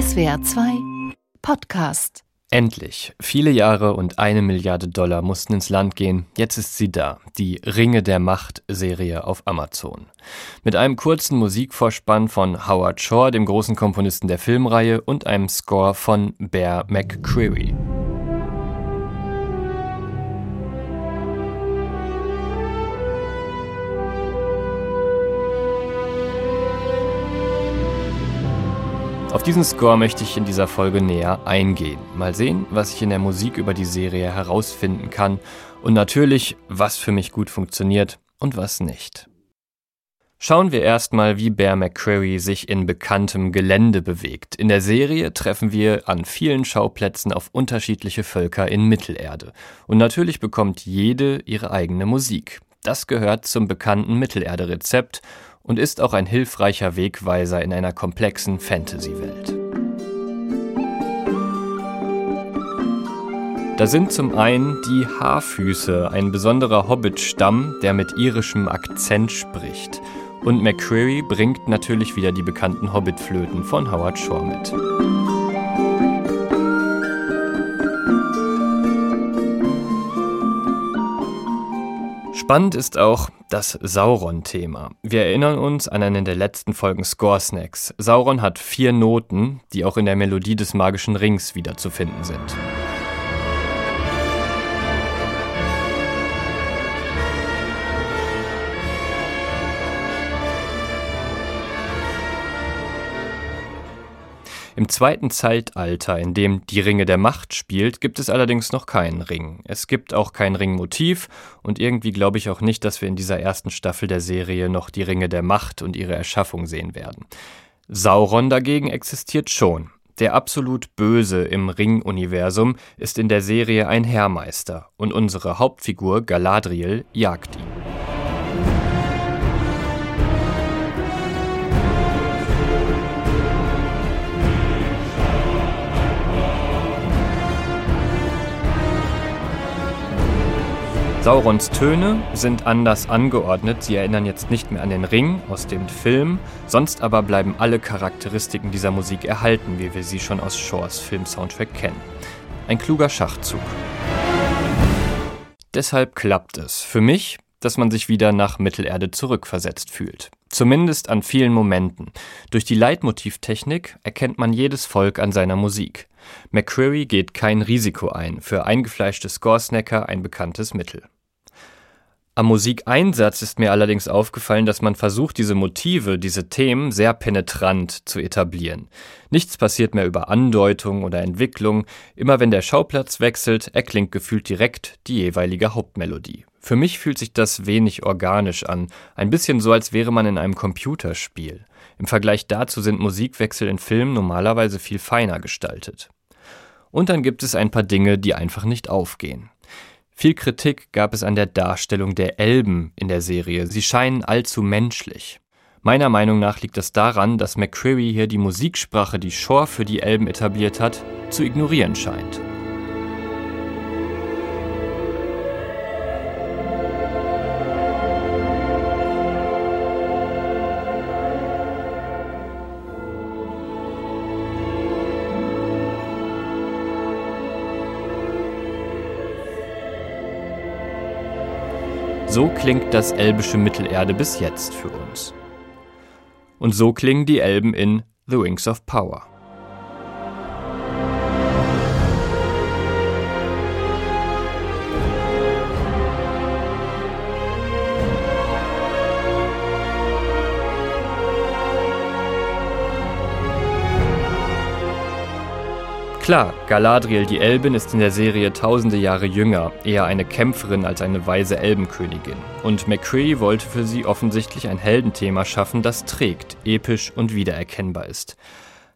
SWR 2 Podcast. Endlich. Viele Jahre und eine Milliarde Dollar mussten ins Land gehen. Jetzt ist sie da. Die Ringe der Macht Serie auf Amazon. Mit einem kurzen Musikvorspann von Howard Shore, dem großen Komponisten der Filmreihe, und einem Score von Bear McCreary. Auf diesen Score möchte ich in dieser Folge näher eingehen. Mal sehen, was ich in der Musik über die Serie herausfinden kann und natürlich, was für mich gut funktioniert und was nicht. Schauen wir erstmal, wie Bear McCreary sich in bekanntem Gelände bewegt. In der Serie treffen wir an vielen Schauplätzen auf unterschiedliche Völker in Mittelerde. Und natürlich bekommt jede ihre eigene Musik. Das gehört zum bekannten Mittelerde-Rezept und ist auch ein hilfreicher Wegweiser in einer komplexen Fantasy-Welt. Da sind zum einen die Haarfüße, ein besonderer Hobbit-Stamm, der mit irischem Akzent spricht. Und McCreary bringt natürlich wieder die bekannten Hobbit-Flöten von Howard Shore mit. Spannend ist auch das Sauron-Thema. Wir erinnern uns an einen der letzten Folgen Score Snacks. Sauron hat vier Noten, die auch in der Melodie des magischen Rings wiederzufinden sind. Im zweiten Zeitalter, in dem die Ringe der Macht spielt, gibt es allerdings noch keinen Ring. Es gibt auch kein Ringmotiv und irgendwie glaube ich auch nicht, dass wir in dieser ersten Staffel der Serie noch die Ringe der Macht und ihre Erschaffung sehen werden. Sauron dagegen existiert schon. Der absolut Böse im Ring-Universum ist in der Serie ein Heermeister und unsere Hauptfigur Galadriel jagt ihn. Saurons Töne sind anders angeordnet, sie erinnern jetzt nicht mehr an den Ring aus dem Film, sonst aber bleiben alle Charakteristiken dieser Musik erhalten, wie wir sie schon aus Shores Film-Soundtrack kennen. Ein kluger Schachzug. Deshalb klappt es, für mich, dass man sich wieder nach Mittelerde zurückversetzt fühlt. Zumindest an vielen Momenten. Durch die Leitmotivtechnik erkennt man jedes Volk an seiner Musik. McCreary geht kein Risiko ein, für eingefleischte Scoresnacker ein bekanntes Mittel. Am Musikeinsatz ist mir allerdings aufgefallen, dass man versucht, diese Motive, diese Themen sehr penetrant zu etablieren. Nichts passiert mehr über Andeutung oder Entwicklung, immer wenn der Schauplatz wechselt, erklingt gefühlt direkt die jeweilige Hauptmelodie. Für mich fühlt sich das wenig organisch an, ein bisschen so, als wäre man in einem Computerspiel. Im Vergleich dazu sind Musikwechsel in Filmen normalerweise viel feiner gestaltet. Und dann gibt es ein paar Dinge, die einfach nicht aufgehen. Viel Kritik gab es an der Darstellung der Elben in der Serie. Sie scheinen allzu menschlich. Meiner Meinung nach liegt es daran, dass McCreary hier die Musiksprache, die Shore für die Elben etabliert hat, zu ignorieren scheint. So klingt das elbische Mittelerde bis jetzt für uns. Und so klingen die Elben in The Wings of Power. Klar, Galadriel die Elbin ist in der Serie tausende Jahre jünger, eher eine Kämpferin als eine weise Elbenkönigin. Und McCree wollte für sie offensichtlich ein Heldenthema schaffen, das trägt, episch und wiedererkennbar ist.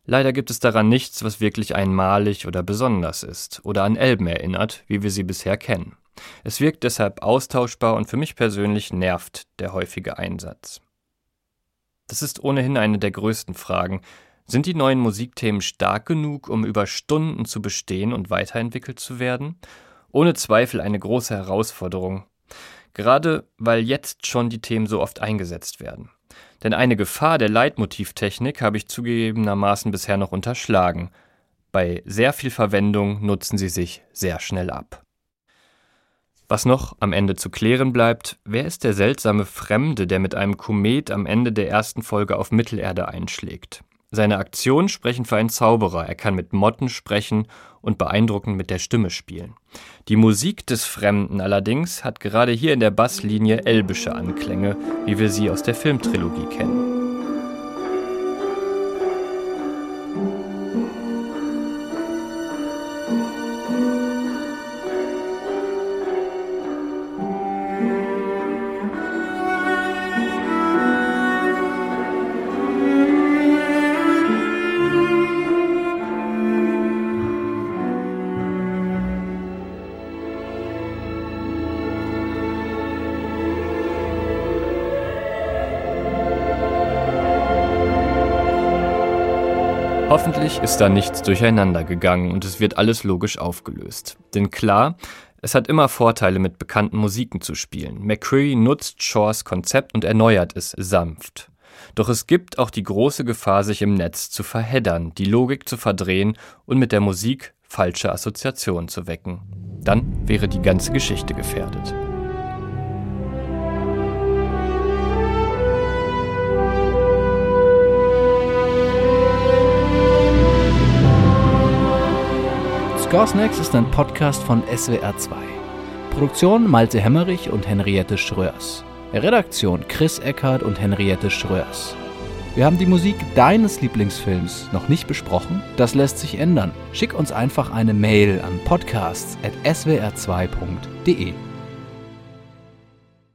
Leider gibt es daran nichts, was wirklich einmalig oder besonders ist oder an Elben erinnert, wie wir sie bisher kennen. Es wirkt deshalb austauschbar und für mich persönlich nervt der häufige Einsatz. Das ist ohnehin eine der größten Fragen, sind die neuen Musikthemen stark genug, um über Stunden zu bestehen und weiterentwickelt zu werden? Ohne Zweifel eine große Herausforderung. Gerade weil jetzt schon die Themen so oft eingesetzt werden. Denn eine Gefahr der Leitmotivtechnik habe ich zugegebenermaßen bisher noch unterschlagen. Bei sehr viel Verwendung nutzen sie sich sehr schnell ab. Was noch am Ende zu klären bleibt, wer ist der seltsame Fremde, der mit einem Komet am Ende der ersten Folge auf Mittelerde einschlägt? Seine Aktionen sprechen für einen Zauberer, er kann mit Motten sprechen und beeindruckend mit der Stimme spielen. Die Musik des Fremden allerdings hat gerade hier in der Basslinie elbische Anklänge, wie wir sie aus der Filmtrilogie kennen. Hoffentlich ist da nichts durcheinander gegangen und es wird alles logisch aufgelöst. Denn klar, es hat immer Vorteile, mit bekannten Musiken zu spielen. McCreary nutzt Shaws Konzept und erneuert es sanft. Doch es gibt auch die große Gefahr, sich im Netz zu verheddern, die Logik zu verdrehen und mit der Musik falsche Assoziationen zu wecken. Dann wäre die ganze Geschichte gefährdet. Scoresnacks ist ein Podcast von SWR2. Produktion Malte Hemmerich und Henriette Schröers. Redaktion Chris Eckhardt und Henriette Schröers. Wir haben die Musik deines Lieblingsfilms noch nicht besprochen. Das lässt sich ändern. Schick uns einfach eine Mail an podcasts.swr2.de.